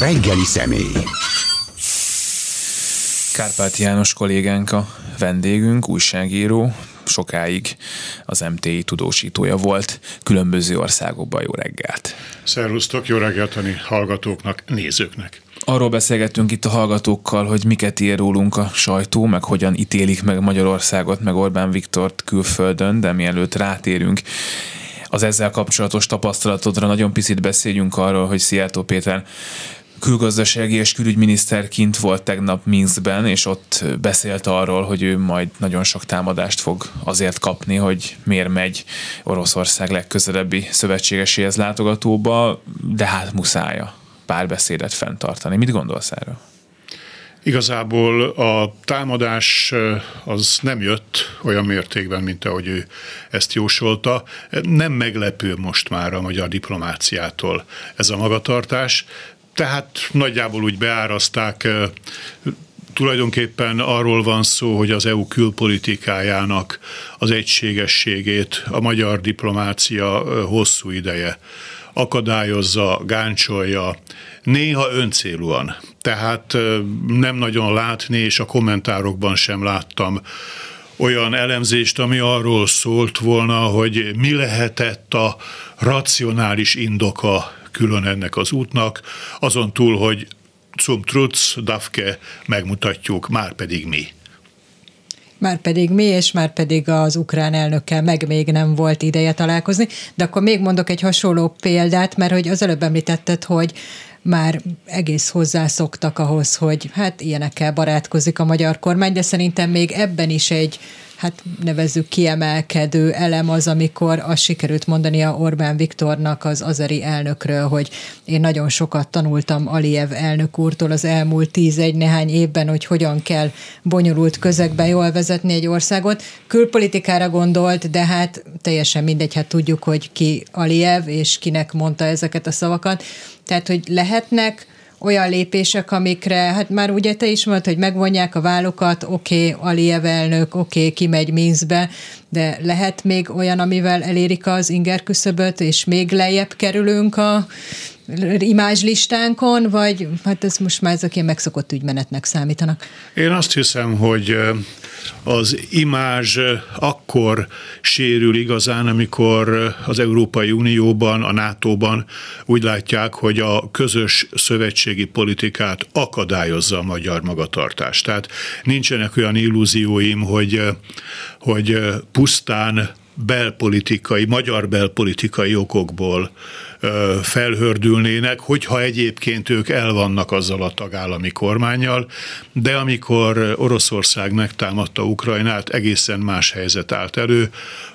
Reggeli személy. Kárpáti János kollégánk a vendégünk, újságíró, sokáig az MTI tudósítója volt különböző országokban. Jó reggelt! Szervusztok, jó reggelt a hallgatóknak, nézőknek! Arról beszélgettünk itt a hallgatókkal, hogy miket ír rólunk a sajtó, meg hogyan ítélik meg Magyarországot, meg Orbán Viktort külföldön, de mielőtt rátérünk az ezzel kapcsolatos tapasztalatodra, nagyon picit beszéljünk arról, hogy Szijjártó Péter külgazdasági és külügyminiszter volt tegnap Minskben, és ott beszélt arról, hogy ő majd nagyon sok támadást fog azért kapni, hogy miért megy Oroszország legközelebbi szövetségeséhez látogatóba, de hát muszája párbeszédet fenntartani. Mit gondolsz erről? Igazából a támadás az nem jött olyan mértékben, mint ahogy ő ezt jósolta. Nem meglepő most már a magyar diplomáciától ez a magatartás, tehát nagyjából úgy beárazták tulajdonképpen arról van szó, hogy az EU külpolitikájának az egységességét a magyar diplomácia hosszú ideje akadályozza, gáncsolja, néha öncélúan. Tehát nem nagyon látni, és a kommentárokban sem láttam olyan elemzést, ami arról szólt volna, hogy mi lehetett a racionális indoka külön ennek az útnak, azon túl, hogy zum Trutz, Dafke megmutatjuk, már pedig mi. Már pedig mi, és már pedig az ukrán elnökkel meg még nem volt ideje találkozni. De akkor még mondok egy hasonló példát, mert hogy az előbb említetted, hogy már egész hozzászoktak ahhoz, hogy hát ilyenekkel barátkozik a magyar kormány, de szerintem még ebben is egy hát nevezzük kiemelkedő elem az, amikor azt sikerült mondania Orbán Viktornak, az azeri elnökről, hogy én nagyon sokat tanultam Aliyev elnök úrtól az elmúlt tíz-egy nehány évben, hogy hogyan kell bonyolult közegben jól vezetni egy országot. Külpolitikára gondolt, de hát teljesen mindegy, hát tudjuk, hogy ki Aliyev, és kinek mondta ezeket a szavakat. Tehát, hogy lehetnek olyan lépések, amikre, hát már ugye te is mondtad, hogy megvonják a vállukat, oké, okay, Aliyev elnök, oké, okay, kimegy Minskbe, de lehet még olyan, amivel elérik az inger küszöböt, és még lejjebb kerülünk a imázslistánkon, vagy hát ez most már ezek ilyen megszokott ügymenetnek számítanak? Én azt hiszem, hogy az imázs akkor sérül igazán, amikor az Európai Unióban, a NATO-ban úgy látják, hogy a közös szövetségi politikát akadályozza a magyar magatartást. Tehát nincsenek olyan illúzióim, hogy, hogy pusztán belpolitikai, magyar belpolitikai okokból felhördülnének, hogyha egyébként ők el vannak azzal a tagállami kormányjal, de amikor Oroszország megtámadta Ukrajnát, egészen más helyzet állt elő.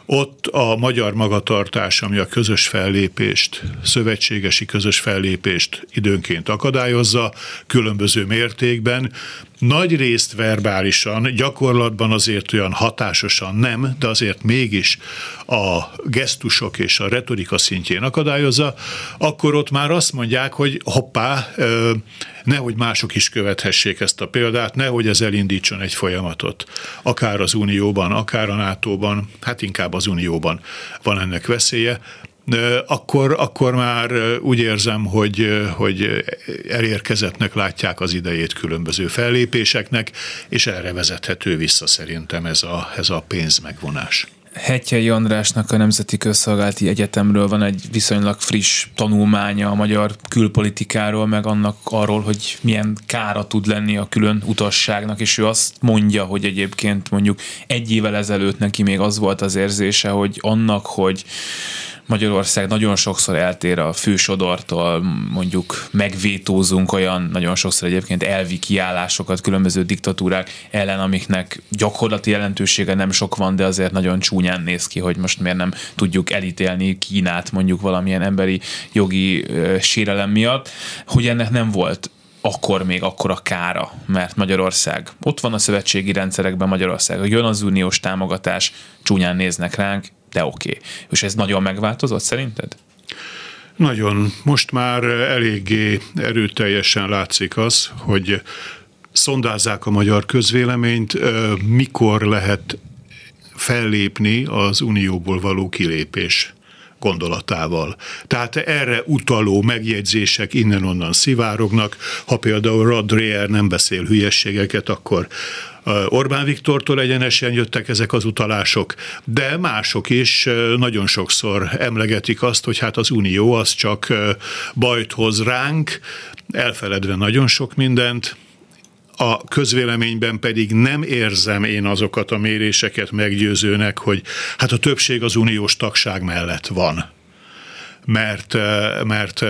Ott a magyar magatartás, ami a közös fellépést, szövetségesi közös fellépést időnként akadályozza, különböző mértékben, nagy részt verbálisan, gyakorlatban azért olyan hatásosan nem, de azért mégis a gesztusok és a retorika szintjén akadályozza, akkor ott már azt mondják, hogy hoppá, nehogy mások is követhessék ezt a példát, nehogy ez elindítson egy folyamatot. Akár az Unióban, akár a NATO-ban, hát inkább az Unióban van ennek veszélye, akkor, akkor már úgy érzem, hogy, hogy elérkezettnek látják az idejét különböző fellépéseknek, és erre vezethető vissza szerintem ez a, ez a pénzmegvonás. Hetjei Andrásnak a Nemzeti Közszolgálati Egyetemről van egy viszonylag friss tanulmánya a magyar külpolitikáról, meg annak arról, hogy milyen kára tud lenni a külön utasságnak, és ő azt mondja, hogy egyébként mondjuk egy évvel ezelőtt neki még az volt az érzése, hogy annak, hogy Magyarország nagyon sokszor eltér a fősodortól, mondjuk megvétózunk olyan nagyon sokszor egyébként elvi kiállásokat különböző diktatúrák ellen, amiknek gyakorlati jelentősége nem sok van, de azért nagyon csúnyán néz ki, hogy most miért nem tudjuk elítélni Kínát mondjuk valamilyen emberi jogi sérelem miatt, hogy ennek nem volt akkor még akkor a kára, mert Magyarország, ott van a szövetségi rendszerekben Magyarország, jön az uniós támogatás, csúnyán néznek ránk, de oké. Okay. És ez nagyon megváltozott szerinted? Nagyon. Most már eléggé erőteljesen látszik az, hogy szondázzák a magyar közvéleményt, mikor lehet fellépni az unióból való kilépés gondolatával. Tehát erre utaló megjegyzések innen-onnan szivárognak. Ha például Rod Dreher nem beszél hülyességeket, akkor Orbán Viktortól egyenesen jöttek ezek az utalások, de mások is nagyon sokszor emlegetik azt, hogy hát az Unió az csak bajt hoz ránk, elfeledve nagyon sok mindent, a közvéleményben pedig nem érzem én azokat a méréseket meggyőzőnek, hogy hát a többség az uniós tagság mellett van. Mert, mert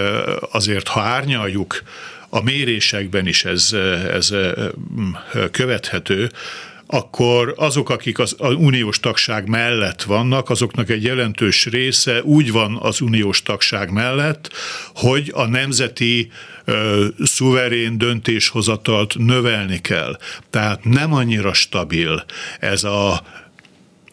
azért, ha árnyaljuk, a mérésekben is ez, ez követhető, akkor azok, akik az, uniós tagság mellett vannak, azoknak egy jelentős része úgy van az uniós tagság mellett, hogy a nemzeti ö, szuverén döntéshozatalt növelni kell. Tehát nem annyira stabil ez, a,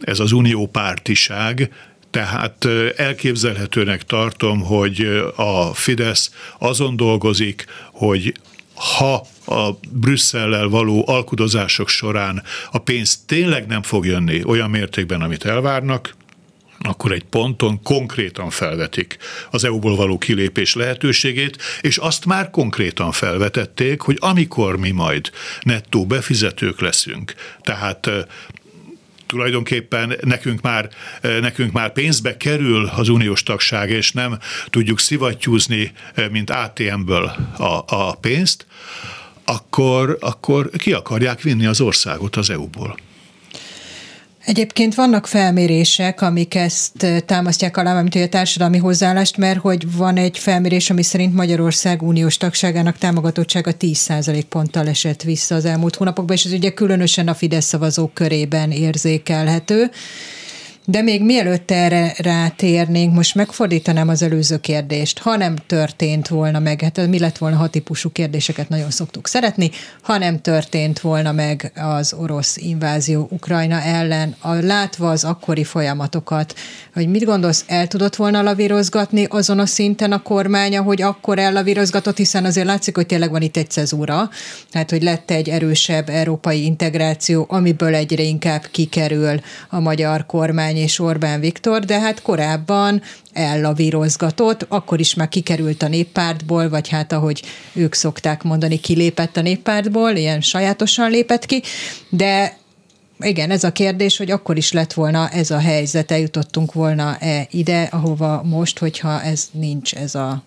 ez az uniópártiság, tehát elképzelhetőnek tartom, hogy a Fidesz azon dolgozik, hogy ha a Brüsszellel való alkudozások során a pénz tényleg nem fog jönni olyan mértékben, amit elvárnak, akkor egy ponton konkrétan felvetik az EU-ból való kilépés lehetőségét, és azt már konkrétan felvetették, hogy amikor mi majd nettó befizetők leszünk, tehát tulajdonképpen nekünk már, nekünk már pénzbe kerül az uniós tagság, és nem tudjuk szivattyúzni, mint ATM-ből a, a pénzt, akkor, akkor ki akarják vinni az országot az EU-ból. Egyébként vannak felmérések, amik ezt támasztják alá, mint a társadalmi hozzáállást, mert hogy van egy felmérés, ami szerint Magyarország uniós tagságának támogatottsága 10% ponttal esett vissza az elmúlt hónapokban, és ez ugye különösen a Fidesz szavazók körében érzékelhető. De még mielőtt erre rátérnénk, most megfordítanám az előző kérdést. Ha nem történt volna meg, hát mi lett volna, ha típusú kérdéseket nagyon szoktuk szeretni, ha nem történt volna meg az orosz invázió Ukrajna ellen, a, látva az akkori folyamatokat, hogy mit gondolsz, el tudott volna lavírozgatni azon a szinten a kormánya, hogy akkor ellavírozgatott, hiszen azért látszik, hogy tényleg van itt egy cezúra, tehát hogy lett egy erősebb európai integráció, amiből egyre inkább kikerül a magyar kormány kormány és Orbán Viktor, de hát korábban ellavírozgatott, akkor is már kikerült a néppártból, vagy hát ahogy ők szokták mondani, kilépett a néppártból, ilyen sajátosan lépett ki, de igen, ez a kérdés, hogy akkor is lett volna ez a helyzet, eljutottunk volna-e ide, ahova most, hogyha ez nincs ez a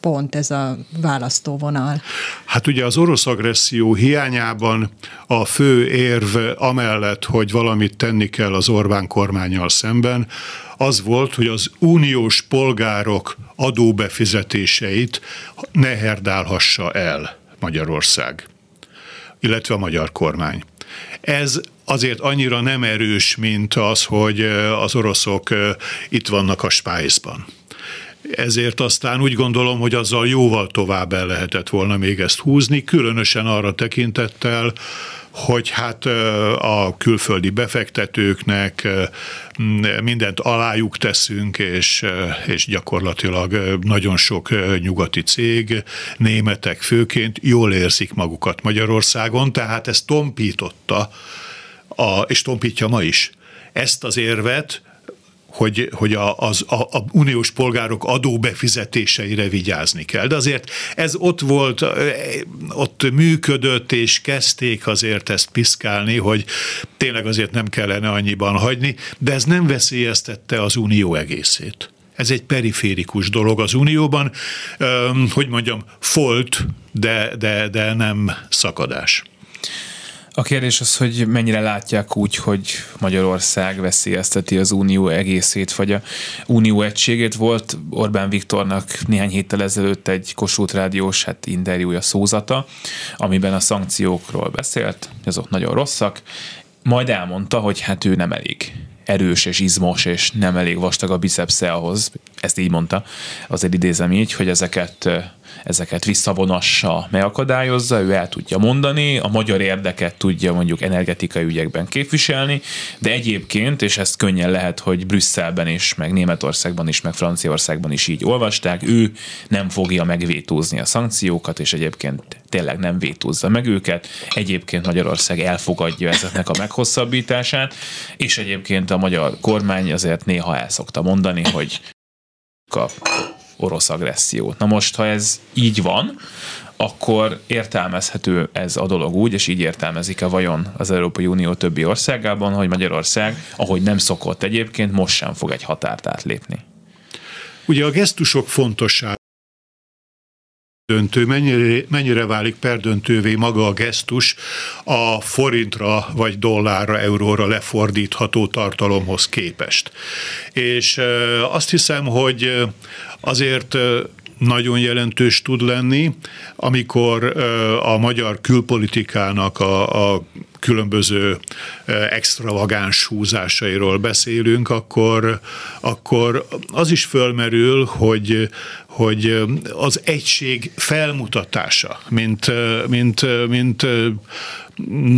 pont ez a választóvonal? Hát ugye az orosz agresszió hiányában a fő érv amellett, hogy valamit tenni kell az Orbán kormányjal szemben, az volt, hogy az uniós polgárok adóbefizetéseit ne herdálhassa el Magyarország, illetve a magyar kormány. Ez azért annyira nem erős, mint az, hogy az oroszok itt vannak a spájzban ezért aztán úgy gondolom, hogy azzal jóval tovább el lehetett volna még ezt húzni, különösen arra tekintettel, hogy hát a külföldi befektetőknek mindent alájuk teszünk, és, és gyakorlatilag nagyon sok nyugati cég, németek főként jól érzik magukat Magyarországon, tehát ez tompította, a, és tompítja ma is ezt az érvet, hogy, hogy a, az, a, a uniós polgárok adóbefizetéseire vigyázni kell. De azért ez ott volt, ott működött, és kezdték azért ezt piszkálni, hogy tényleg azért nem kellene annyiban hagyni, de ez nem veszélyeztette az unió egészét. Ez egy periférikus dolog az Unióban, hogy mondjam, folt, de, de, de nem szakadás. A kérdés az, hogy mennyire látják úgy, hogy Magyarország veszélyezteti az unió egészét, vagy a unió egységét. Volt Orbán Viktornak néhány héttel ezelőtt egy Kossuth Rádiós hát interjúja szózata, amiben a szankciókról beszélt, azok nagyon rosszak, majd elmondta, hogy hát ő nem elég erős és izmos, és nem elég vastag a bicepsze ahhoz, ezt így mondta, azért idézem így, hogy ezeket ezeket visszavonassa, megakadályozza, ő el tudja mondani, a magyar érdeket tudja mondjuk energetikai ügyekben képviselni, de egyébként, és ezt könnyen lehet, hogy Brüsszelben is, meg Németországban is, meg Franciaországban is így olvasták, ő nem fogja megvétózni a szankciókat, és egyébként tényleg nem vétózza meg őket. Egyébként Magyarország elfogadja ezeknek a meghosszabbítását, és egyébként a magyar kormány azért néha el szokta mondani, hogy a orosz agressziót. Na most, ha ez így van, akkor értelmezhető ez a dolog úgy, és így értelmezik-e vajon az Európai Unió többi országában, hogy Magyarország, ahogy nem szokott egyébként, most sem fog egy határt átlépni. Ugye a gesztusok fontosság döntő, mennyire, mennyire válik perdöntővé maga a gesztus a forintra vagy dollárra, euróra lefordítható tartalomhoz képest. És azt hiszem, hogy azért nagyon jelentős tud lenni, amikor a magyar külpolitikának a, a különböző extravagáns húzásairól beszélünk, akkor, akkor az is fölmerül, hogy, hogy az egység felmutatása, mint, mint, mint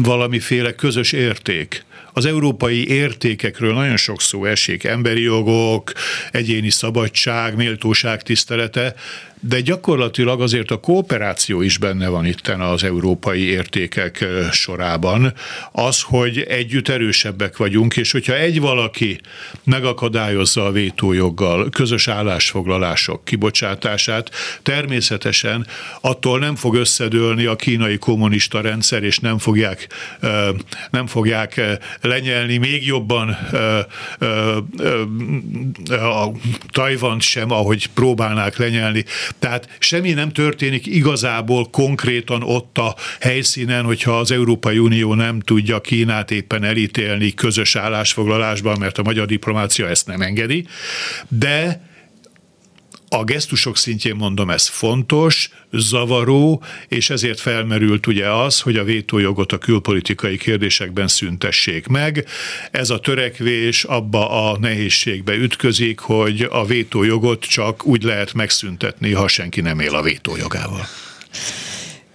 valamiféle közös érték, az európai értékekről nagyon sok szó esik, emberi jogok, egyéni szabadság, méltóság tisztelete, de gyakorlatilag azért a kooperáció is benne van itten az európai értékek sorában. Az, hogy együtt erősebbek vagyunk, és hogyha egy valaki megakadályozza a vétójoggal közös állásfoglalások kibocsátását, természetesen attól nem fog összedőlni a kínai kommunista rendszer, és nem fogják, nem fogják lenyelni még jobban a Tajvant sem, ahogy próbálnák lenyelni. Tehát semmi nem történik igazából konkrétan ott a helyszínen, hogyha az Európai Unió nem tudja Kínát éppen elítélni közös állásfoglalásban, mert a magyar diplomácia ezt nem engedi, de a gesztusok szintjén mondom, ez fontos, zavaró, és ezért felmerült ugye az, hogy a vétójogot a külpolitikai kérdésekben szüntessék meg. Ez a törekvés abba a nehézségbe ütközik, hogy a vétójogot csak úgy lehet megszüntetni, ha senki nem él a vétójogával.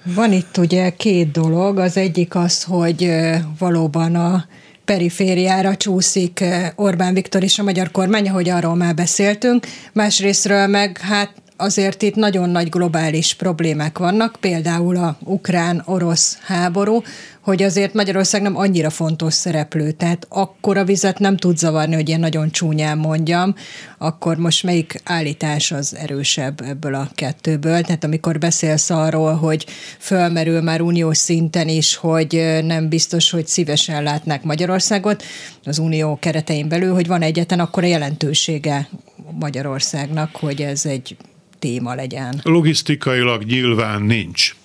Van itt ugye két dolog. Az egyik az, hogy valóban a perifériára csúszik eh, Orbán Viktor és a magyar kormány, ahogy arról már beszéltünk. Másrésztről meg hát azért itt nagyon nagy globális problémák vannak, például a ukrán-orosz háború, hogy azért Magyarország nem annyira fontos szereplő, tehát akkor a vizet nem tud zavarni, hogy én nagyon csúnyán mondjam, akkor most melyik állítás az erősebb ebből a kettőből? Tehát amikor beszélsz arról, hogy fölmerül már uniós szinten is, hogy nem biztos, hogy szívesen látnák Magyarországot az unió keretein belül, hogy van egyetlen akkor a jelentősége Magyarországnak, hogy ez egy téma legyen. Logisztikailag nyilván nincs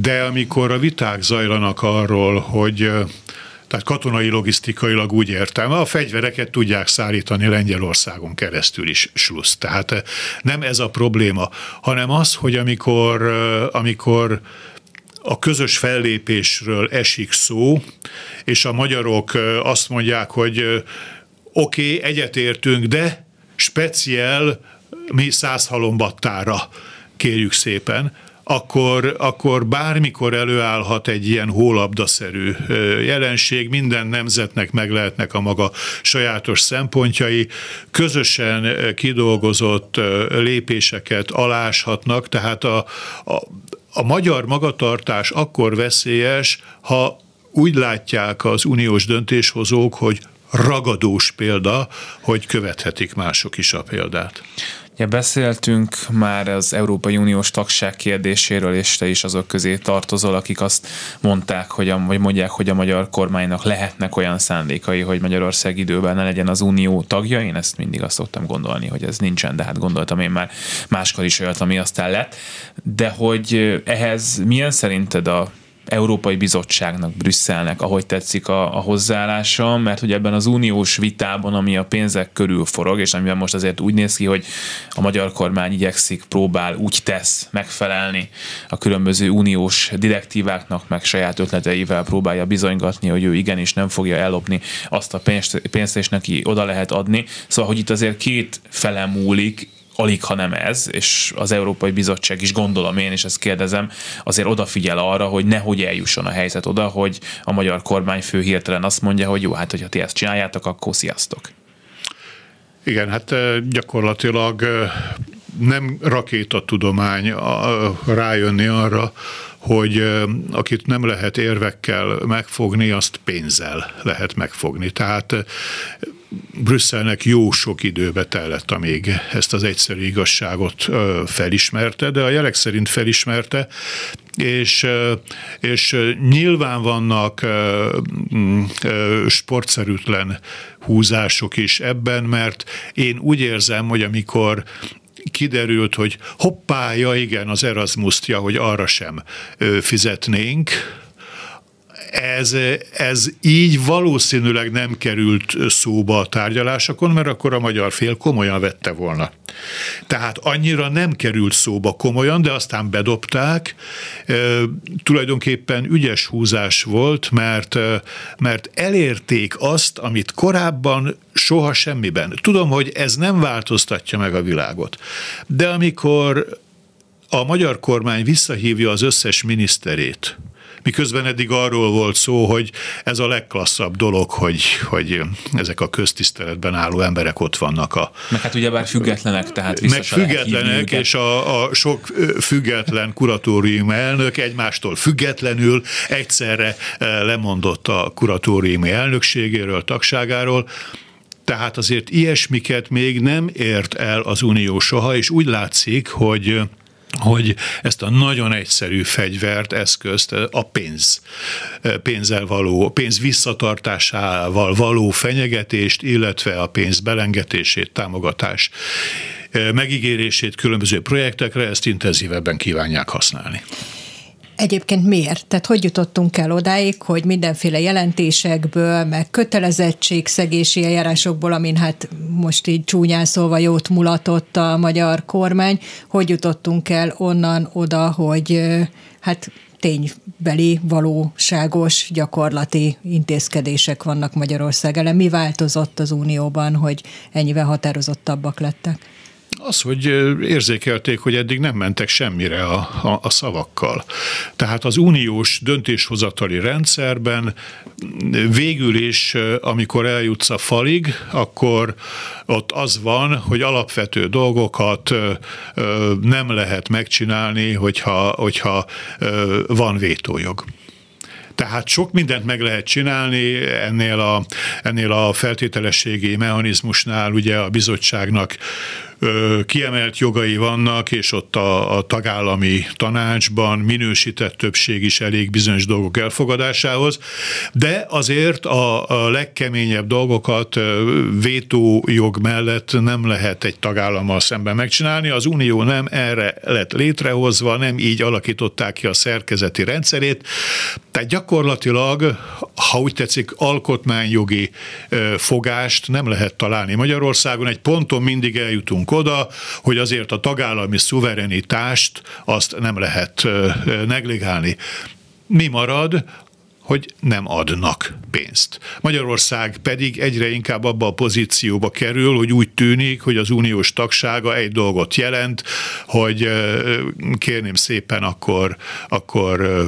de amikor a viták zajlanak arról, hogy tehát katonai logisztikailag úgy értem, a fegyvereket tudják szállítani Lengyelországon keresztül is slusz. Tehát nem ez a probléma, hanem az, hogy amikor, amikor a közös fellépésről esik szó, és a magyarok azt mondják, hogy oké, okay, egyetértünk, de speciál mi száz halombattára kérjük szépen, akkor, akkor bármikor előállhat egy ilyen hólabdaszerű jelenség, minden nemzetnek meg lehetnek a maga sajátos szempontjai, közösen kidolgozott lépéseket aláshatnak, tehát a, a, a magyar magatartás akkor veszélyes, ha úgy látják az uniós döntéshozók, hogy ragadós példa, hogy követhetik mások is a példát. Ja, beszéltünk már az Európai Uniós tagság kérdéséről, és te is azok közé tartozol, akik azt mondták, hogy a, vagy mondják, hogy a magyar kormánynak lehetnek olyan szándékai, hogy Magyarország időben ne legyen az Unió tagja. Én ezt mindig azt szoktam gondolni, hogy ez nincsen, de hát gondoltam én már máskor is olyat, ami aztán lett. De hogy ehhez milyen szerinted a Európai Bizottságnak, Brüsszelnek, ahogy tetszik a, a hozzáállása, mert hogy ebben az uniós vitában, ami a pénzek körül forog, és amiben most azért úgy néz ki, hogy a magyar kormány igyekszik, próbál, úgy tesz megfelelni a különböző uniós direktíváknak, meg saját ötleteivel próbálja bizonygatni, hogy ő igenis nem fogja ellopni azt a pénzt, pénzt és neki oda lehet adni. Szóval, hogy itt azért két fele múlik, alig, ha nem ez, és az Európai Bizottság is gondolom én, és ezt kérdezem, azért odafigyel arra, hogy nehogy eljusson a helyzet oda, hogy a magyar kormányfő hirtelen azt mondja, hogy jó, hát hogyha ti ezt csináljátok, akkor sziasztok. Igen, hát gyakorlatilag nem rakétatudomány rájönni arra, hogy akit nem lehet érvekkel megfogni, azt pénzzel lehet megfogni. Tehát Brüsszelnek jó sok időbe tellett, amíg ezt az egyszerű igazságot felismerte, de a jelek szerint felismerte, és, és nyilván vannak sportszerűtlen húzások is ebben, mert én úgy érzem, hogy amikor kiderült, hogy hoppá, ja igen, az Erasmus-t, ja, hogy arra sem fizetnénk, ez, ez így valószínűleg nem került szóba a tárgyalásokon, mert akkor a magyar fél komolyan vette volna. Tehát annyira nem került szóba komolyan, de aztán bedobták. E, tulajdonképpen ügyes húzás volt, mert, mert elérték azt, amit korábban soha semmiben. Tudom, hogy ez nem változtatja meg a világot, de amikor a magyar kormány visszahívja az összes miniszterét, miközben eddig arról volt szó, hogy ez a legklasszabb dolog, hogy, hogy ezek a köztiszteletben álló emberek ott vannak. A, meg hát ugyebár függetlenek, tehát Meg függetlenek, és a, a sok független kuratórium elnök egymástól függetlenül egyszerre lemondott a kuratóriumi elnökségéről, tagságáról, tehát azért ilyesmiket még nem ért el az Unió soha, és úgy látszik, hogy hogy ezt a nagyon egyszerű fegyvert, eszközt, a pénz, pénzzel való, pénz visszatartásával való fenyegetést, illetve a pénz belengetését, támogatás megígérését különböző projektekre, ezt intenzívebben kívánják használni. Egyébként miért? Tehát hogy jutottunk el odáig, hogy mindenféle jelentésekből, meg kötelezettségszegési eljárásokból, amin hát most így csúnyán szólva jót mulatott a magyar kormány, hogy jutottunk el onnan oda, hogy hát ténybeli, valóságos, gyakorlati intézkedések vannak Magyarország ellen. Mi változott az Unióban, hogy ennyivel határozottabbak lettek? Az, hogy érzékelték, hogy eddig nem mentek semmire a, a, a szavakkal. Tehát az uniós döntéshozatali rendszerben végül is, amikor eljutsz a falig, akkor ott az van, hogy alapvető dolgokat nem lehet megcsinálni, hogyha, hogyha van vétójog. Tehát sok mindent meg lehet csinálni ennél a, ennél a feltételességi mechanizmusnál, ugye a bizottságnak kiemelt jogai vannak, és ott a, a tagállami tanácsban minősített többség is elég bizonyos dolgok elfogadásához, de azért a, a legkeményebb dolgokat vétójog mellett nem lehet egy tagállammal szemben megcsinálni. Az Unió nem erre lett létrehozva, nem így alakították ki a szerkezeti rendszerét, tehát gyakorlatilag, ha úgy tetszik, alkotmányjogi fogást nem lehet találni Magyarországon. Egy ponton mindig eljutunk oda, hogy azért a tagállami szuverenitást azt nem lehet negligálni. Mi marad? hogy nem adnak pénzt. Magyarország pedig egyre inkább abba a pozícióba kerül, hogy úgy tűnik, hogy az uniós tagsága egy dolgot jelent, hogy kérném szépen, akkor, akkor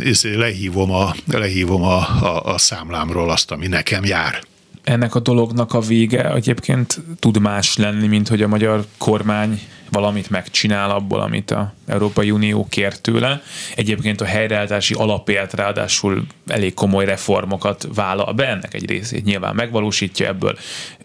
izé, lehívom, a, lehívom a, a, a számlámról azt, ami nekem jár ennek a dolognak a vége egyébként tud más lenni, mint hogy a magyar kormány valamit megcsinál abból, amit a Európai Unió kér tőle. Egyébként a helyreállítási alapért ráadásul elég komoly reformokat vállal be, ennek egy részét nyilván megvalósítja ebből.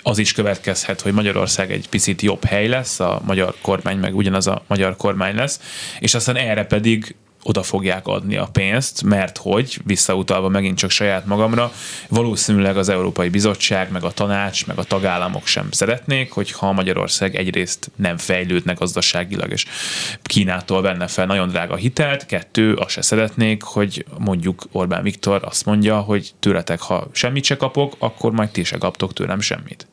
Az is következhet, hogy Magyarország egy picit jobb hely lesz, a magyar kormány meg ugyanaz a magyar kormány lesz, és aztán erre pedig oda fogják adni a pénzt, mert hogy, visszautalva megint csak saját magamra, valószínűleg az Európai Bizottság, meg a tanács, meg a tagállamok sem szeretnék, hogyha Magyarország egyrészt nem fejlődne gazdaságilag, és Kínától venne fel nagyon drága hitelt, kettő, azt se szeretnék, hogy mondjuk Orbán Viktor azt mondja, hogy tőletek, ha semmit se kapok, akkor majd ti se kaptok tőlem semmit.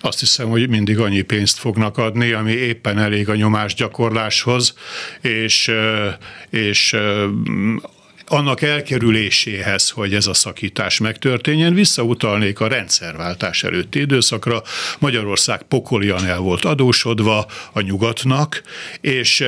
Azt hiszem, hogy mindig annyi pénzt fognak adni, ami éppen elég a nyomásgyakorláshoz, és, és annak elkerüléséhez, hogy ez a szakítás megtörténjen, visszautalnék a rendszerváltás előtti időszakra. Magyarország pokolian el volt adósodva a nyugatnak, és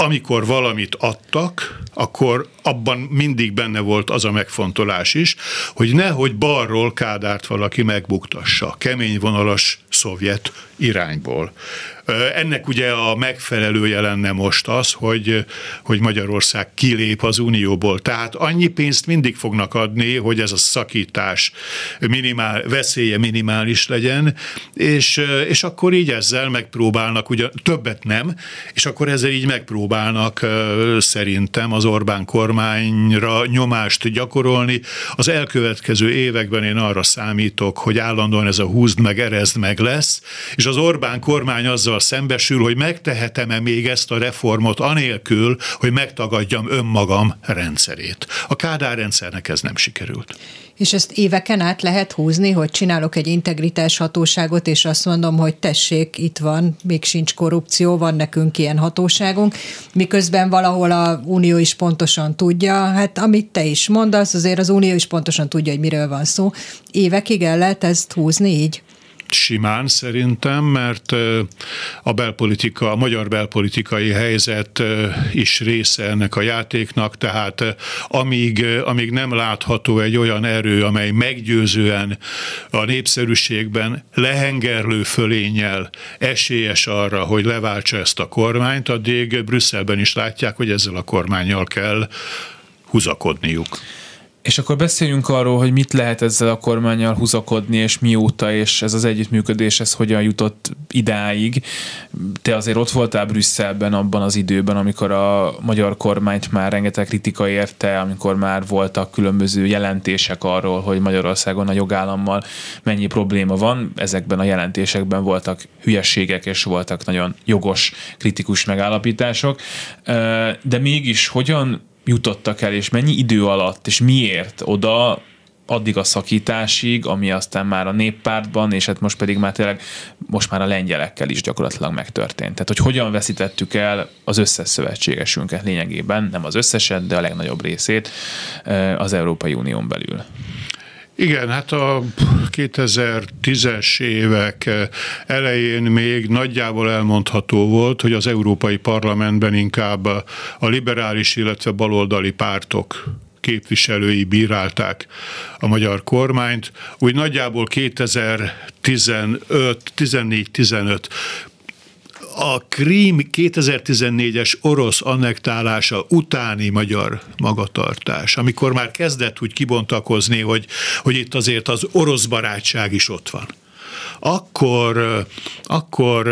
amikor valamit adtak, akkor abban mindig benne volt az a megfontolás is, hogy nehogy balról Kádárt valaki megbuktassa, kemény vonalas szovjet irányból. Ennek ugye a megfelelője lenne most az, hogy, hogy Magyarország kilép az Unióból. Tehát annyi pénzt mindig fognak adni, hogy ez a szakítás minimál, veszélye minimális legyen, és, és akkor így ezzel megpróbálnak, ugye többet nem, és akkor ezzel így megpróbálnak szerintem az Orbán kormányra nyomást gyakorolni. Az elkövetkező években én arra számítok, hogy állandóan ez a húzd meg, erezd meg lesz, és az Orbán kormány azzal szembesül, hogy megtehetem-e még ezt a reformot anélkül, hogy megtagadjam önmagam rendszerét. A Kádár rendszernek ez nem sikerült. És ezt éveken át lehet húzni, hogy csinálok egy integritás hatóságot, és azt mondom, hogy tessék, itt van, még sincs korrupció, van nekünk ilyen hatóságunk, miközben valahol a Unió is pontosan tudja, hát amit te is mondasz, azért az Unió is pontosan tudja, hogy miről van szó. Évekig el lehet ezt húzni így? Simán szerintem, mert a belpolitika, a magyar belpolitikai helyzet is része ennek a játéknak, tehát amíg, amíg nem látható egy olyan erő, amely meggyőzően a népszerűségben lehengerlő fölényel esélyes arra, hogy leváltsa ezt a kormányt, addig Brüsszelben is látják, hogy ezzel a kormányjal kell húzakodniuk. És akkor beszéljünk arról, hogy mit lehet ezzel a kormányjal húzakodni, és mióta, és ez az együttműködés, ez hogyan jutott idáig. Te azért ott voltál Brüsszelben abban az időben, amikor a magyar kormányt már rengeteg kritika érte, amikor már voltak különböző jelentések arról, hogy Magyarországon a jogállammal mennyi probléma van. Ezekben a jelentésekben voltak hülyeségek, és voltak nagyon jogos, kritikus megállapítások. De mégis hogyan jutottak el, és mennyi idő alatt, és miért oda addig a szakításig, ami aztán már a néppártban, és hát most pedig már tényleg most már a lengyelekkel is gyakorlatilag megtörtént. Tehát, hogy hogyan veszítettük el az összes szövetségesünket lényegében, nem az összeset, de a legnagyobb részét eh, az Európai Unión belül. Igen, hát a 2010-es évek elején még nagyjából elmondható volt, hogy az Európai Parlamentben inkább a liberális, illetve baloldali pártok képviselői bírálták a magyar kormányt. Úgy nagyjából 2015, 14-15 a Krím 2014-es orosz annektálása utáni magyar magatartás, amikor már kezdett úgy kibontakozni, hogy, hogy itt azért az orosz barátság is ott van akkor, akkor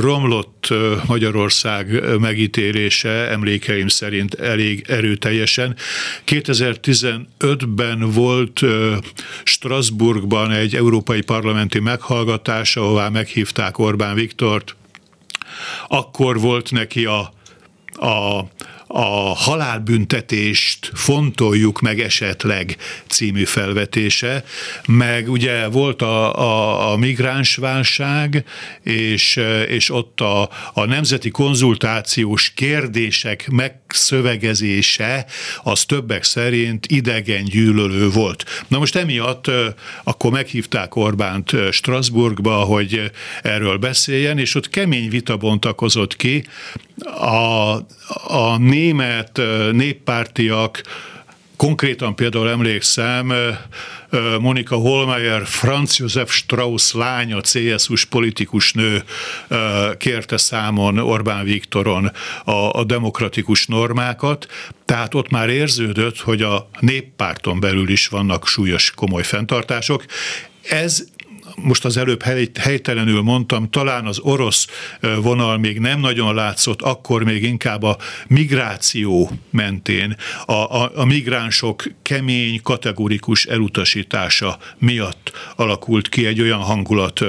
romlott Magyarország megítélése emlékeim szerint elég erőteljesen. 2015-ben volt Strasbourgban egy európai parlamenti meghallgatás, ahová meghívták Orbán Viktort, akkor volt neki a, a a halálbüntetést fontoljuk meg esetleg című felvetése, meg ugye volt a, a, a migránsválság, és, és ott a, a nemzeti konzultációs kérdések megszövegezése az többek szerint idegen gyűlölő volt. Na most emiatt akkor meghívták Orbánt Strasbourgba, hogy erről beszéljen, és ott kemény vita bontakozott ki, a, a német néppártiak, konkrétan például emlékszem, Monika Holmeyer, Franz Josef Strauss lánya, CSU-s politikus nő kérte számon Orbán Viktoron a, a demokratikus normákat, tehát ott már érződött, hogy a néppárton belül is vannak súlyos, komoly fenntartások. Ez most az előbb helytelenül mondtam, talán az orosz vonal még nem nagyon látszott, akkor még inkább a migráció mentén, a, a, a migránsok kemény, kategorikus elutasítása miatt alakult ki egy olyan hangulat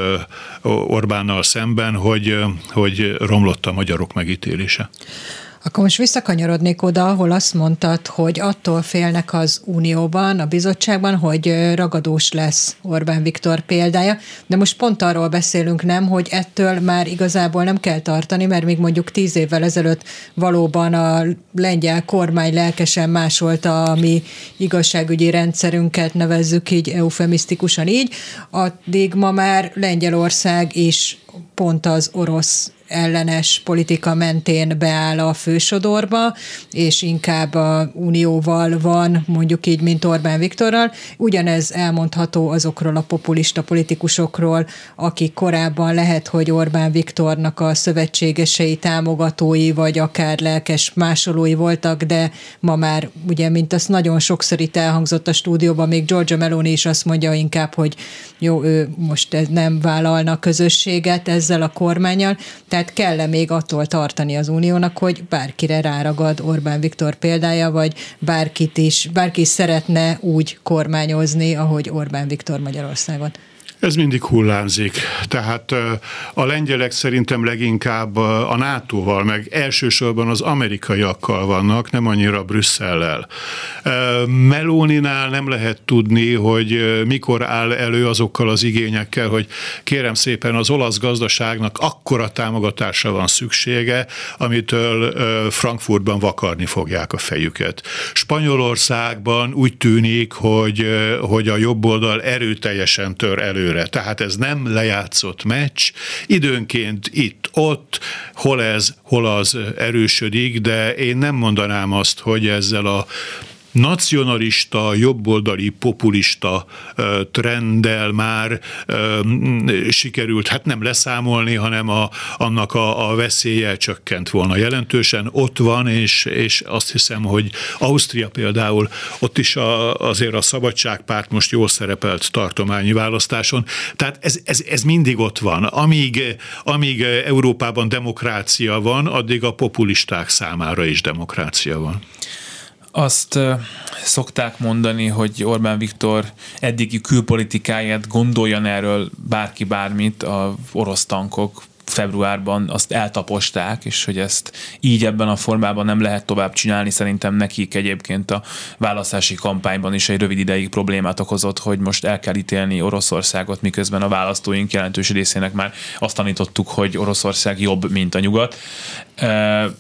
Orbánnal szemben, hogy, hogy romlott a magyarok megítélése. Akkor most visszakanyarodnék oda, ahol azt mondtad, hogy attól félnek az Unióban, a bizottságban, hogy ragadós lesz Orbán Viktor példája, de most pont arról beszélünk nem, hogy ettől már igazából nem kell tartani, mert még mondjuk tíz évvel ezelőtt valóban a lengyel kormány lelkesen másolta a mi igazságügyi rendszerünket, nevezzük így eufemisztikusan így, addig ma már Lengyelország is pont az orosz ellenes politika mentén beáll a fősodorba, és inkább a Unióval van, mondjuk így, mint Orbán Viktorral. Ugyanez elmondható azokról a populista politikusokról, akik korábban lehet, hogy Orbán Viktornak a szövetségesei, támogatói, vagy akár lelkes másolói voltak, de ma már, ugye, mint az nagyon sokszor itt elhangzott a stúdióban, még Georgia Meloni is azt mondja inkább, hogy jó, ő most nem vállalna közösséget ezzel a kormányjal, tehát kell-e még attól tartani az uniónak, hogy bárkire ráragad Orbán Viktor példája, vagy bárkit is, bárki is szeretne úgy kormányozni, ahogy Orbán Viktor Magyarországon? Ez mindig hullámzik. Tehát a lengyelek szerintem leginkább a NATO-val, meg elsősorban az amerikaiakkal vannak, nem annyira Brüsszellel. Melóninál nem lehet tudni, hogy mikor áll elő azokkal az igényekkel, hogy kérem szépen az olasz gazdaságnak akkora támogatásra van szüksége, amitől Frankfurtban vakarni fogják a fejüket. Spanyolországban úgy tűnik, hogy, hogy a jobb oldal erőteljesen tör elő előre. Tehát ez nem lejátszott meccs, időnként itt-ott, hol ez, hol az erősödik, de én nem mondanám azt, hogy ezzel a nacionalista, jobboldali, populista trenddel már sikerült, hát nem leszámolni, hanem a, annak a, a veszélye csökkent volna jelentősen. Ott van, és, és azt hiszem, hogy Ausztria például, ott is a, azért a Szabadságpárt most jól szerepelt tartományi választáson. Tehát ez, ez, ez mindig ott van. Amíg, amíg Európában demokrácia van, addig a populisták számára is demokrácia van. Azt szokták mondani, hogy Orbán Viktor eddigi külpolitikáját gondoljan erről bárki bármit, a orosz tankok februárban azt eltaposták, és hogy ezt így ebben a formában nem lehet tovább csinálni. Szerintem nekik egyébként a választási kampányban is egy rövid ideig problémát okozott, hogy most el kell ítélni Oroszországot, miközben a választóink jelentős részének már azt tanítottuk, hogy Oroszország jobb, mint a nyugat.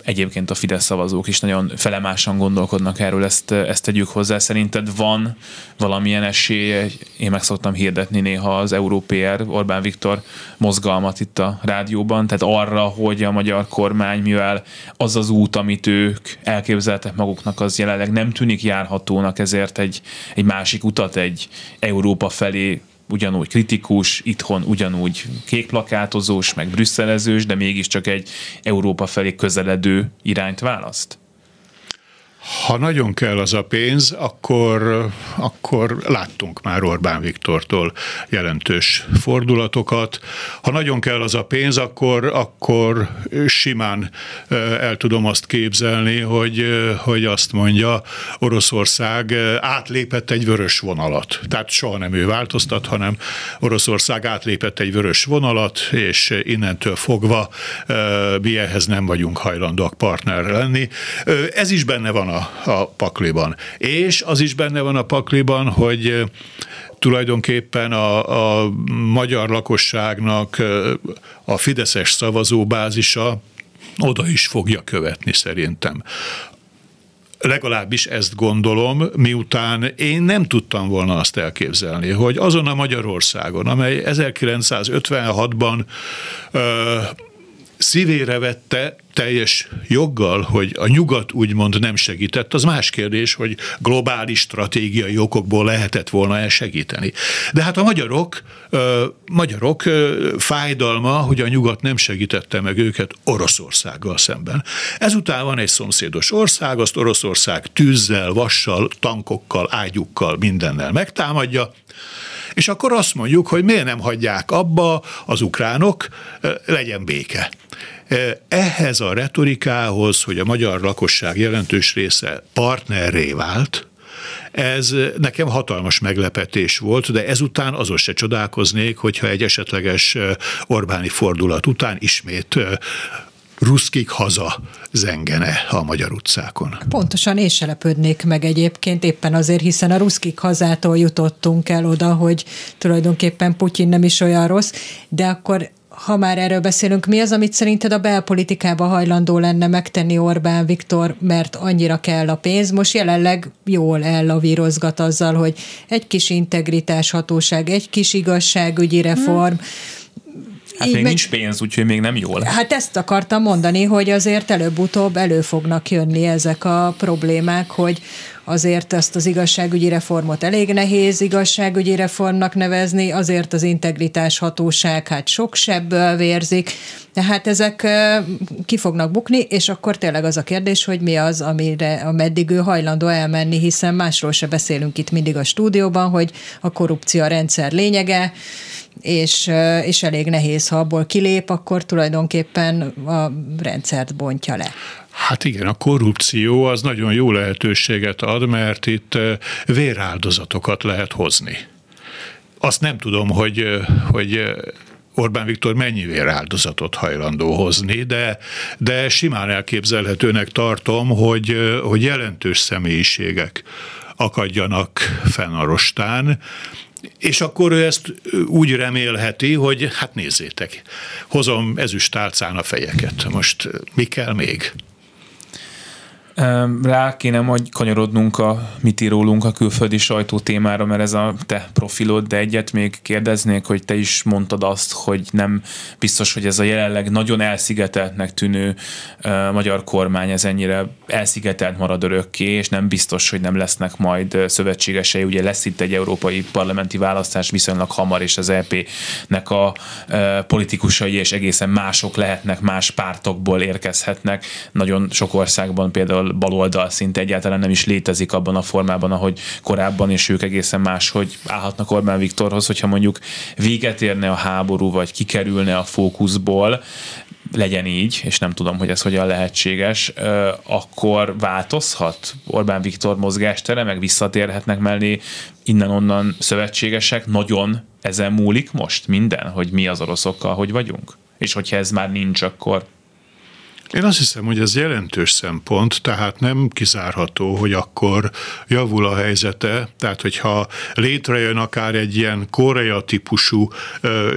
Egyébként a Fidesz szavazók is nagyon felemásan gondolkodnak erről, ezt, ezt tegyük hozzá. Szerinted van valamilyen esély, én meg szoktam hirdetni néha az Európér Orbán Viktor mozgalmat itt a rádióban, tehát arra, hogy a magyar kormány, mivel az az út, amit ők elképzeltek maguknak, az jelenleg nem tűnik járhatónak, ezért egy, egy másik utat, egy Európa felé ugyanúgy kritikus, itthon ugyanúgy kékplakátozós, meg brüsszelezős, de mégiscsak egy Európa felé közeledő irányt választ? Ha nagyon kell az a pénz, akkor, akkor láttunk már Orbán Viktortól jelentős fordulatokat. Ha nagyon kell az a pénz, akkor, akkor simán el tudom azt képzelni, hogy, hogy azt mondja, Oroszország átlépett egy vörös vonalat. Tehát soha nem ő változtat, hanem Oroszország átlépett egy vörös vonalat, és innentől fogva mi ehhez nem vagyunk hajlandóak partner lenni. Ez is benne van a a, pakliban. És az is benne van a pakliban, hogy tulajdonképpen a, a magyar lakosságnak a fideszes szavazóbázisa oda is fogja követni szerintem legalábbis ezt gondolom, miután én nem tudtam volna azt elképzelni, hogy azon a Magyarországon, amely 1956-ban szívére vette teljes joggal, hogy a nyugat úgymond nem segített, az más kérdés, hogy globális stratégiai okokból lehetett volna elsegíteni. De hát a magyarok, magyarok fájdalma, hogy a nyugat nem segítette meg őket Oroszországgal szemben. Ezután van egy szomszédos ország, azt Oroszország tűzzel, vassal, tankokkal, ágyukkal, mindennel megtámadja, és akkor azt mondjuk, hogy miért nem hagyják abba az ukránok, legyen béke. Ehhez a retorikához, hogy a magyar lakosság jelentős része partnerré vált, ez nekem hatalmas meglepetés volt, de ezután azon se csodálkoznék, hogyha egy esetleges Orbáni fordulat után ismét ruszkik haza zengene a magyar utcákon. Pontosan én se lepődnék meg egyébként, éppen azért, hiszen a ruszkik hazától jutottunk el oda, hogy tulajdonképpen Putyin nem is olyan rossz, de akkor ha már erről beszélünk, mi az, amit szerinted a belpolitikába hajlandó lenne megtenni Orbán Viktor, mert annyira kell a pénz? Most jelenleg jól ellavírozgat azzal, hogy egy kis integritás hatóság, egy kis igazságügyi reform, hmm Hát még meg, nincs pénz, úgyhogy még nem jól. Hát ezt akartam mondani, hogy azért előbb-utóbb elő fognak jönni ezek a problémák, hogy azért ezt az igazságügyi reformot elég nehéz igazságügyi reformnak nevezni, azért az integritás hatóság hát sok sebből vérzik, tehát ezek ki fognak bukni, és akkor tényleg az a kérdés, hogy mi az, amire, ameddig ő hajlandó elmenni, hiszen másról se beszélünk itt mindig a stúdióban, hogy a korrupció a rendszer lényege, és, és elég nehéz, ha abból kilép, akkor tulajdonképpen a rendszert bontja le. Hát igen, a korrupció az nagyon jó lehetőséget ad, mert itt véráldozatokat lehet hozni. Azt nem tudom, hogy, hogy Orbán Viktor mennyi véráldozatot hajlandó hozni, de, de simán elképzelhetőnek tartom, hogy, hogy jelentős személyiségek akadjanak fenn a rostán, és akkor ő ezt úgy remélheti, hogy hát nézzétek, hozom ezüst tálcán a fejeket. Most mi kell még? Rá kéne majd kanyarodnunk a mit rólunk a külföldi sajtó témára, mert ez a te profilod, de egyet még kérdeznék, hogy te is mondtad azt, hogy nem biztos, hogy ez a jelenleg nagyon elszigeteltnek tűnő magyar kormány ez ennyire elszigetelt marad örökké, és nem biztos, hogy nem lesznek majd szövetségesei. Ugye lesz itt egy európai parlamenti választás viszonylag hamar, és az EP-nek a politikusai és egészen mások lehetnek, más pártokból érkezhetnek. Nagyon sok országban például baloldal szinte egyáltalán nem is létezik abban a formában, ahogy korábban, és ők egészen más, hogy állhatnak Orbán Viktorhoz, hogyha mondjuk véget érne a háború, vagy kikerülne a fókuszból, legyen így, és nem tudom, hogy ez hogyan lehetséges, akkor változhat Orbán Viktor mozgástere, meg visszatérhetnek mellé innen-onnan szövetségesek, nagyon ezen múlik most minden, hogy mi az oroszokkal, hogy vagyunk? És hogyha ez már nincs, akkor én azt hiszem, hogy ez jelentős szempont, tehát nem kizárható, hogy akkor javul a helyzete, tehát hogyha létrejön akár egy ilyen korea típusú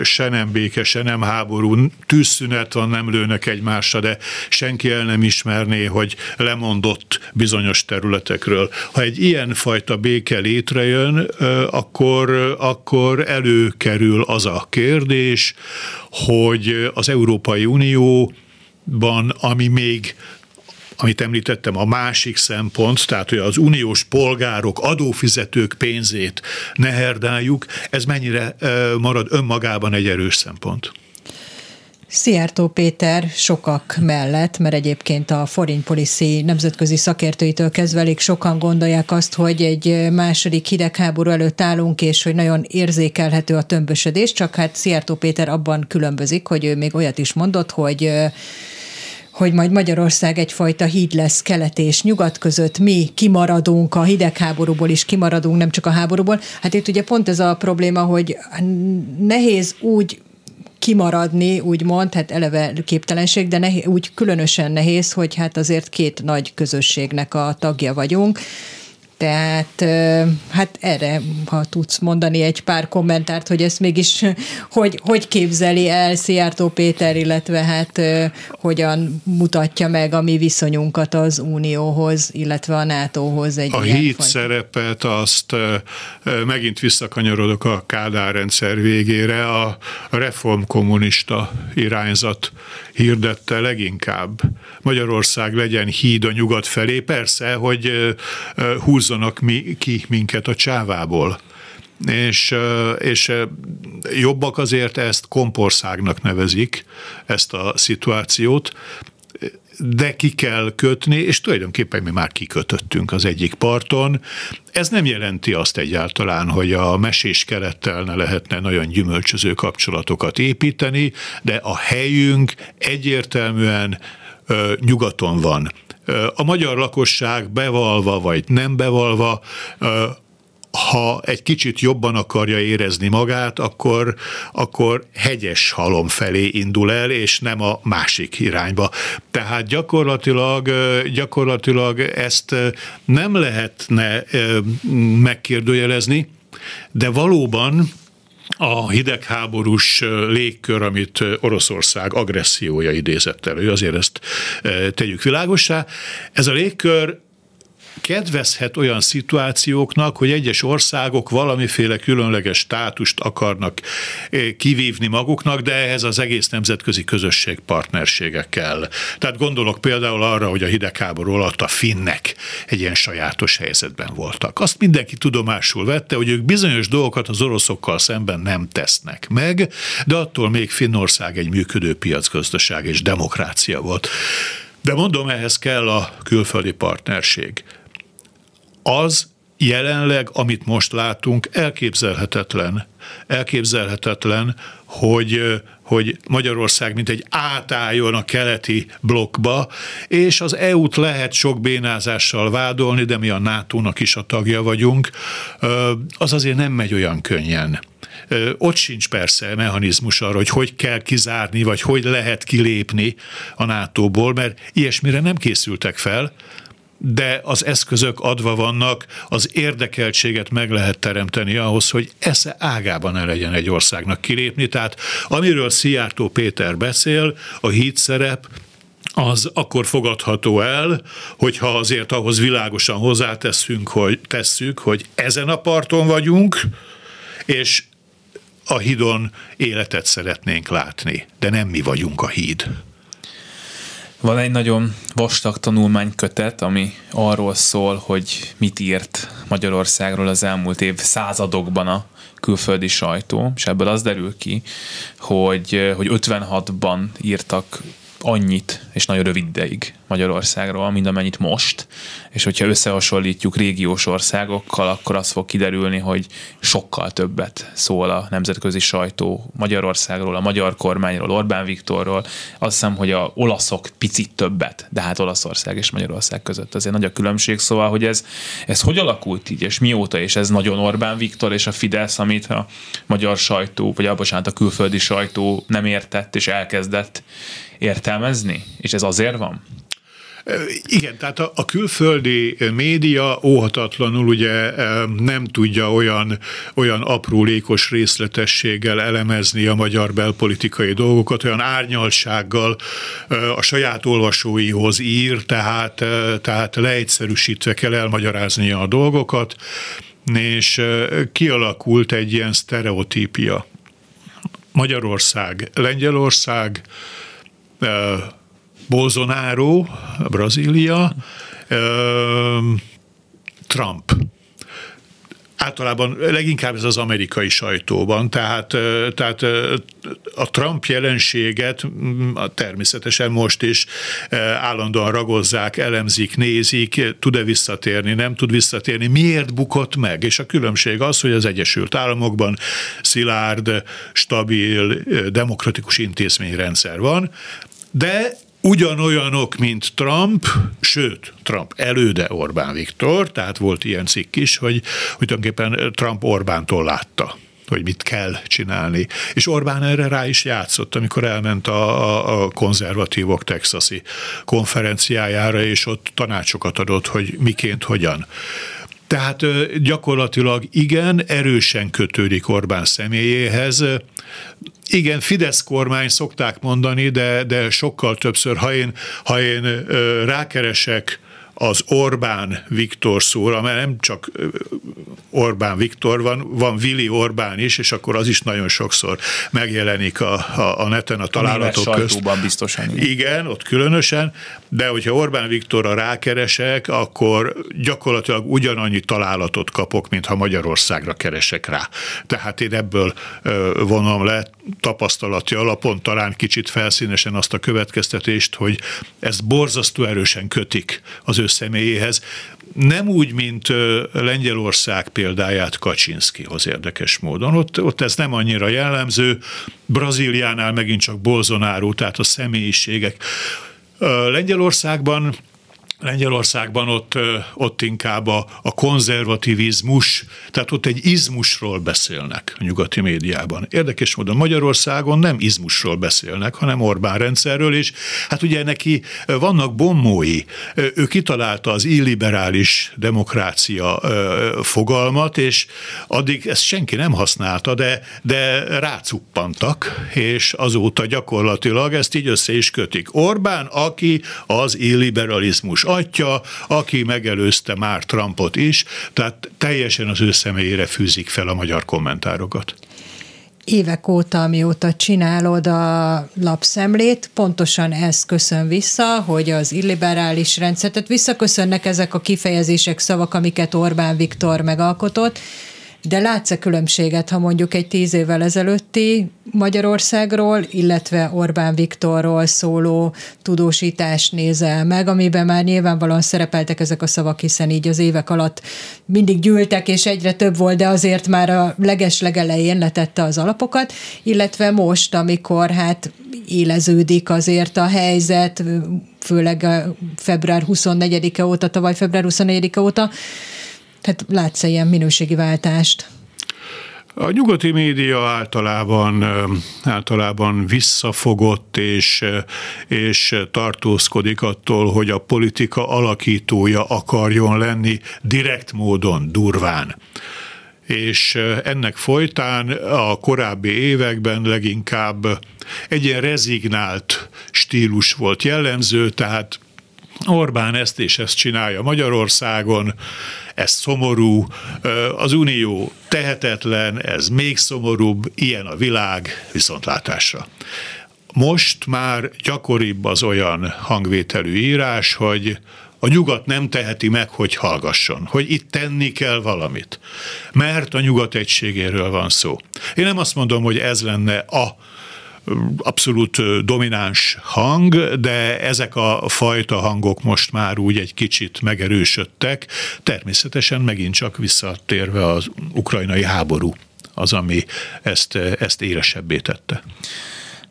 se nem béke, se nem háború, tűzszünet van, nem lőnek egymásra, de senki el nem ismerné, hogy lemondott bizonyos területekről. Ha egy ilyen fajta béke létrejön, akkor, akkor előkerül az a kérdés, hogy az Európai Unió ban, ami még amit említettem, a másik szempont, tehát hogy az uniós polgárok, adófizetők pénzét ne herdáljuk, ez mennyire marad önmagában egy erős szempont? Szijjártó Péter sokak mellett, mert egyébként a Foreign Policy nemzetközi szakértőitől kezdve elég sokan gondolják azt, hogy egy második hidegháború előtt állunk, és hogy nagyon érzékelhető a tömbösödés, csak hát Szijjártó Péter abban különbözik, hogy ő még olyat is mondott, hogy hogy majd Magyarország egyfajta híd lesz kelet és nyugat között, mi kimaradunk a hidegháborúból is, kimaradunk nem csak a háborúból. Hát itt ugye pont ez a probléma, hogy nehéz úgy kimaradni, úgymond, hát eleve képtelenség, de nehéz, úgy különösen nehéz, hogy hát azért két nagy közösségnek a tagja vagyunk, tehát hát erre, ha tudsz mondani egy pár kommentárt, hogy ezt mégis hogy, hogy képzeli el Szijjártó Péter, illetve hát hogyan mutatja meg a mi viszonyunkat az Unióhoz, illetve a NATO-hoz. Egy a híd fajta. szerepet azt megint visszakanyarodok a Kádár rendszer végére, a reformkommunista irányzat hirdette leginkább. Magyarország legyen híd a nyugat felé, persze, hogy húzzanak mi, ki minket a csávából és, és jobbak azért ezt kompországnak nevezik, ezt a szituációt, de ki kell kötni, és tulajdonképpen mi már kikötöttünk az egyik parton. Ez nem jelenti azt egyáltalán, hogy a mesés kerettel ne lehetne nagyon gyümölcsöző kapcsolatokat építeni, de a helyünk egyértelműen ö, nyugaton van. A magyar lakosság bevalva vagy nem bevalva ha egy kicsit jobban akarja érezni magát, akkor, akkor hegyes halom felé indul el, és nem a másik irányba. Tehát gyakorlatilag, gyakorlatilag ezt nem lehetne megkérdőjelezni, de valóban a hidegháborús légkör, amit Oroszország agressziója idézett elő, azért ezt tegyük világossá. Ez a légkör kedvezhet olyan szituációknak, hogy egyes országok valamiféle különleges státust akarnak eh, kivívni maguknak, de ehhez az egész nemzetközi közösség partnersége kell. Tehát gondolok például arra, hogy a hidegháború alatt a finnek egy ilyen sajátos helyzetben voltak. Azt mindenki tudomásul vette, hogy ők bizonyos dolgokat az oroszokkal szemben nem tesznek meg, de attól még Finnország egy működő piacgazdaság és demokrácia volt. De mondom, ehhez kell a külföldi partnerség az jelenleg, amit most látunk, elképzelhetetlen. Elképzelhetetlen, hogy, hogy Magyarország mint egy átálljon a keleti blokkba, és az EU-t lehet sok bénázással vádolni, de mi a NATO-nak is a tagja vagyunk, az azért nem megy olyan könnyen. Ott sincs persze mechanizmus arra, hogy hogy kell kizárni, vagy hogy lehet kilépni a NATO-ból, mert ilyesmire nem készültek fel, de az eszközök adva vannak, az érdekeltséget meg lehet teremteni ahhoz, hogy esze ágában ne legyen egy országnak kilépni. Tehát amiről Szijjártó Péter beszél, a híd szerep, az akkor fogadható el, hogyha azért ahhoz világosan hozzáteszünk, hogy tesszük, hogy ezen a parton vagyunk, és a hídon életet szeretnénk látni, de nem mi vagyunk a híd. Van egy nagyon vastag tanulmánykötet, ami arról szól, hogy mit írt Magyarországról az elmúlt év századokban a külföldi sajtó, és ebből az derül ki, hogy, hogy 56-ban írtak annyit, és nagyon rövid ideig Magyarországról, mint amennyit most, és hogyha összehasonlítjuk régiós országokkal, akkor az fog kiderülni, hogy sokkal többet szól a nemzetközi sajtó Magyarországról, a magyar kormányról, Orbán Viktorról. Azt hiszem, hogy a olaszok picit többet, de hát Olaszország és Magyarország között azért nagy a különbség, szóval, hogy ez, ez hogy alakult így, és mióta, és ez nagyon Orbán Viktor és a Fidesz, amit a magyar sajtó, vagy a, bocsánat, a külföldi sajtó nem értett és elkezdett értelmezni? És ez azért van? Igen, tehát a, külföldi média óhatatlanul ugye nem tudja olyan, olyan aprólékos részletességgel elemezni a magyar belpolitikai dolgokat, olyan árnyaltsággal a saját olvasóihoz ír, tehát, tehát leegyszerűsítve kell elmagyaráznia a dolgokat, és kialakult egy ilyen sztereotípia. Magyarország, Lengyelország, Bolsonaro, Brazília, Trump. Általában leginkább ez az amerikai sajtóban, tehát, tehát a Trump jelenséget természetesen most is állandóan ragozzák, elemzik, nézik, tud-e visszatérni, nem tud visszatérni, miért bukott meg, és a különbség az, hogy az Egyesült Államokban szilárd, stabil, demokratikus intézményrendszer van, de ugyanolyanok, mint Trump, sőt, Trump előde Orbán Viktor, tehát volt ilyen cikk is, hogy, hogy tulajdonképpen Trump Orbántól látta hogy mit kell csinálni. És Orbán erre rá is játszott, amikor elment a, a, a konzervatívok texasi konferenciájára, és ott tanácsokat adott, hogy miként, hogyan. Tehát gyakorlatilag igen, erősen kötődik Orbán személyéhez. Igen, Fidesz kormány szokták mondani, de, de sokkal többször, ha én, ha én rákeresek az Orbán Viktor szóra, mert nem csak Orbán Viktor van, van Vili Orbán is, és akkor az is nagyon sokszor megjelenik a, a, a neten a találatok a közt. biztosan. Igen. igen, ott különösen, de hogyha Orbán Viktorra rákeresek, akkor gyakorlatilag ugyanannyi találatot kapok, mint ha Magyarországra keresek rá. Tehát én ebből vonom le tapasztalati alapon talán kicsit felszínesen azt a következtetést, hogy ezt borzasztó erősen kötik az ő személyéhez. Nem úgy, mint Lengyelország példáját Kaczynszkihoz érdekes módon. Ott, ott ez nem annyira jellemző. Brazíliánál megint csak Bolsonaro, tehát a személyiségek. Lengyelországban Lengyelországban ott, ott inkább a, a konzervativizmus, tehát ott egy izmusról beszélnek a nyugati médiában. Érdekes módon Magyarországon nem izmusról beszélnek, hanem Orbán rendszerről, és hát ugye neki vannak bombói. Ő kitalálta az illiberális demokrácia fogalmat, és addig ezt senki nem használta, de, de rácuppantak, és azóta gyakorlatilag ezt így össze is kötik. Orbán, aki az illiberalizmus atya, aki megelőzte már Trumpot is, tehát teljesen az ő személyére fűzik fel a magyar kommentárokat. Évek óta, amióta csinálod a lapszemlét, pontosan ez köszön vissza, hogy az illiberális rendszer, tehát visszaköszönnek ezek a kifejezések, szavak, amiket Orbán Viktor megalkotott, de látsz-e különbséget, ha mondjuk egy tíz évvel ezelőtti Magyarországról, illetve Orbán Viktorról szóló tudósítást nézel meg, amiben már nyilvánvalóan szerepeltek ezek a szavak, hiszen így az évek alatt mindig gyűltek, és egyre több volt, de azért már a leges legelején letette az alapokat, illetve most, amikor hát éleződik azért a helyzet, főleg a február 24-e óta, tavaly február 24-e óta, tehát látsz ilyen minőségi váltást? A nyugati média általában, általában visszafogott és, és tartózkodik attól, hogy a politika alakítója akarjon lenni direkt módon, durván és ennek folytán a korábbi években leginkább egy ilyen rezignált stílus volt jellemző, tehát Orbán ezt és ezt csinálja Magyarországon, ez szomorú, az Unió tehetetlen, ez még szomorúbb, ilyen a világ, viszontlátásra. Most már gyakoribb az olyan hangvételű írás, hogy a nyugat nem teheti meg, hogy hallgasson, hogy itt tenni kell valamit, mert a nyugat egységéről van szó. Én nem azt mondom, hogy ez lenne a abszolút domináns hang, de ezek a fajta hangok most már úgy egy kicsit megerősödtek, természetesen megint csak visszatérve az ukrajnai háború az, ami ezt, ezt éresebbé tette.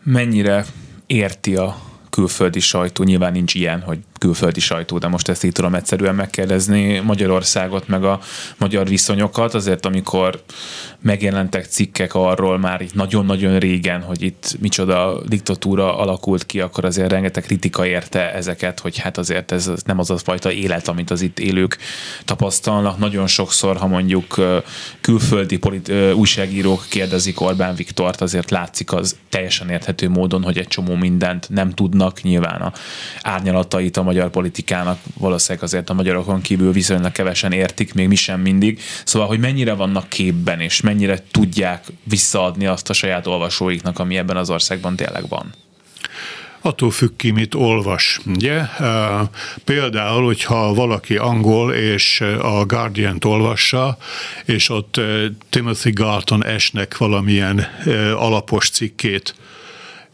Mennyire érti a külföldi sajtó, nyilván nincs ilyen, hogy külföldi sajtó, de most ezt így tudom egyszerűen megkérdezni Magyarországot, meg a magyar viszonyokat, azért amikor megjelentek cikkek arról már itt nagyon-nagyon régen, hogy itt micsoda diktatúra alakult ki, akkor azért rengeteg kritika érte ezeket, hogy hát azért ez nem az a fajta élet, amit az itt élők tapasztalnak. Nagyon sokszor, ha mondjuk külföldi polit- újságírók kérdezik Orbán Viktort, azért látszik az teljesen érthető módon, hogy egy csomó mindent nem tudnak, nyilván a árnyalatait a magyar politikának valószínűleg azért a magyarokon kívül viszonylag kevesen értik, még mi sem mindig. Szóval, hogy mennyire vannak képben, és mennyire tudják visszaadni azt a saját olvasóiknak, ami ebben az országban tényleg van attól függ ki, mit olvas. Ugye? Például, hogyha valaki angol és a Guardian-t olvassa, és ott Timothy Galton esnek valamilyen alapos cikkét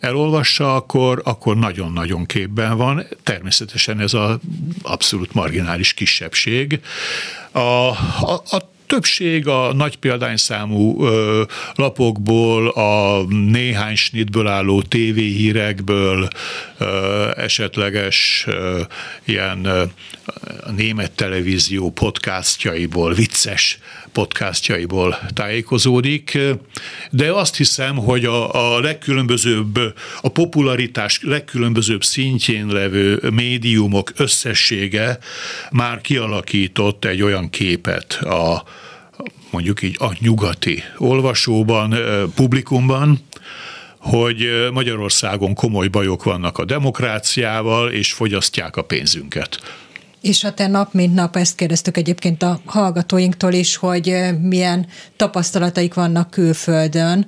elolvassa, akkor, akkor nagyon-nagyon képben van. Természetesen ez az abszolút marginális kisebbség. A, a, a többség a nagy példányszámú ö, lapokból, a néhány snitből álló tévéhírekből, ö, esetleges ö, ilyen ö, német televízió podcastjaiból, vicces podcastjaiból tájékozódik, de azt hiszem, hogy a, a legkülönbözőbb, a popularitás legkülönbözőbb szintjén levő médiumok összessége már kialakított egy olyan képet a mondjuk így a nyugati olvasóban, publikumban, hogy Magyarországon komoly bajok vannak a demokráciával, és fogyasztják a pénzünket. És ha te nap mint nap, ezt kérdeztük egyébként a hallgatóinktól is, hogy milyen tapasztalataik vannak külföldön,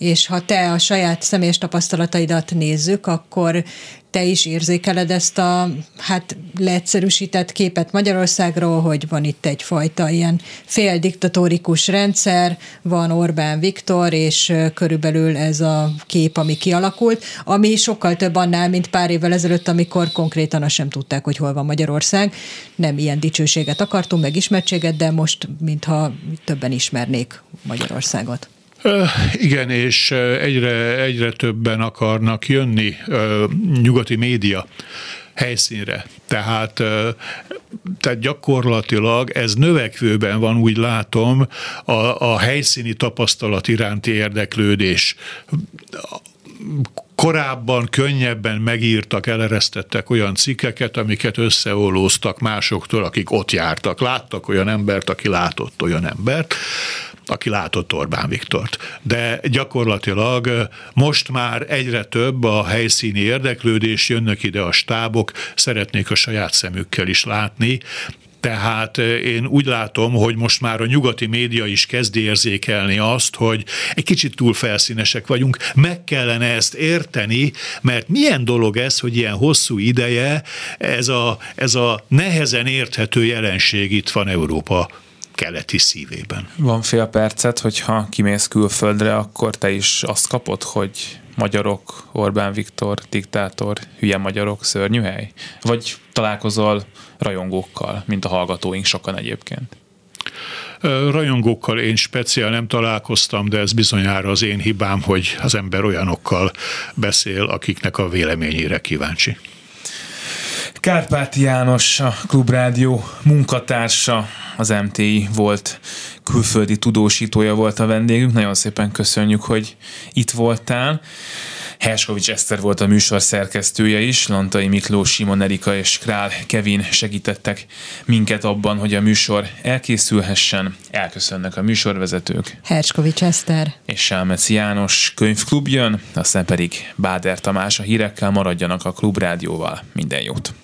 és ha te a saját személyes tapasztalataidat nézzük, akkor te is érzékeled ezt a hát leegyszerűsített képet Magyarországról, hogy van itt egyfajta ilyen féldiktatórikus rendszer, van Orbán Viktor, és körülbelül ez a kép, ami kialakult, ami sokkal több annál, mint pár évvel ezelőtt, amikor konkrétan azt sem tudták, hogy hol van Magyarország. Nem ilyen dicsőséget akartunk, meg ismertséget, de most mintha többen ismernék Magyarországot. Igen, és egyre, egyre többen akarnak jönni nyugati média helyszínre. Tehát, tehát gyakorlatilag ez növekvőben van, úgy látom, a, a helyszíni tapasztalat iránti érdeklődés korábban könnyebben megírtak, eleresztettek olyan cikkeket, amiket összeolóztak másoktól, akik ott jártak. Láttak olyan embert, aki látott olyan embert aki látott Orbán Viktort. De gyakorlatilag most már egyre több a helyszíni érdeklődés, jönnek ide a stábok, szeretnék a saját szemükkel is látni, tehát én úgy látom, hogy most már a nyugati média is kezdi érzékelni azt, hogy egy kicsit túl felszínesek vagyunk, meg kellene ezt érteni, mert milyen dolog ez, hogy ilyen hosszú ideje ez a, ez a nehezen érthető jelenség itt van Európa keleti szívében. Van fél percet, hogyha kimész külföldre, akkor te is azt kapod, hogy magyarok, Orbán Viktor, diktátor, hülye magyarok, szörnyű hely? Vagy találkozol rajongókkal, mint a hallgatóink sokan egyébként? Rajongókkal én speciál nem találkoztam, de ez bizonyára az én hibám, hogy az ember olyanokkal beszél, akiknek a véleményére kíváncsi. Kárpáti János, a Klubrádió munkatársa, az MTI volt külföldi tudósítója volt a vendégünk. Nagyon szépen köszönjük, hogy itt voltál. Herskovics Eszter volt a műsor szerkesztője is, Lantai Miklós, Simon Erika és Král Kevin segítettek minket abban, hogy a műsor elkészülhessen. Elköszönnek a műsorvezetők. Herskovics Eszter. És Selmeci János könyvklub jön, aztán pedig Báder Tamás a hírekkel maradjanak a Klubrádióval. Minden jót!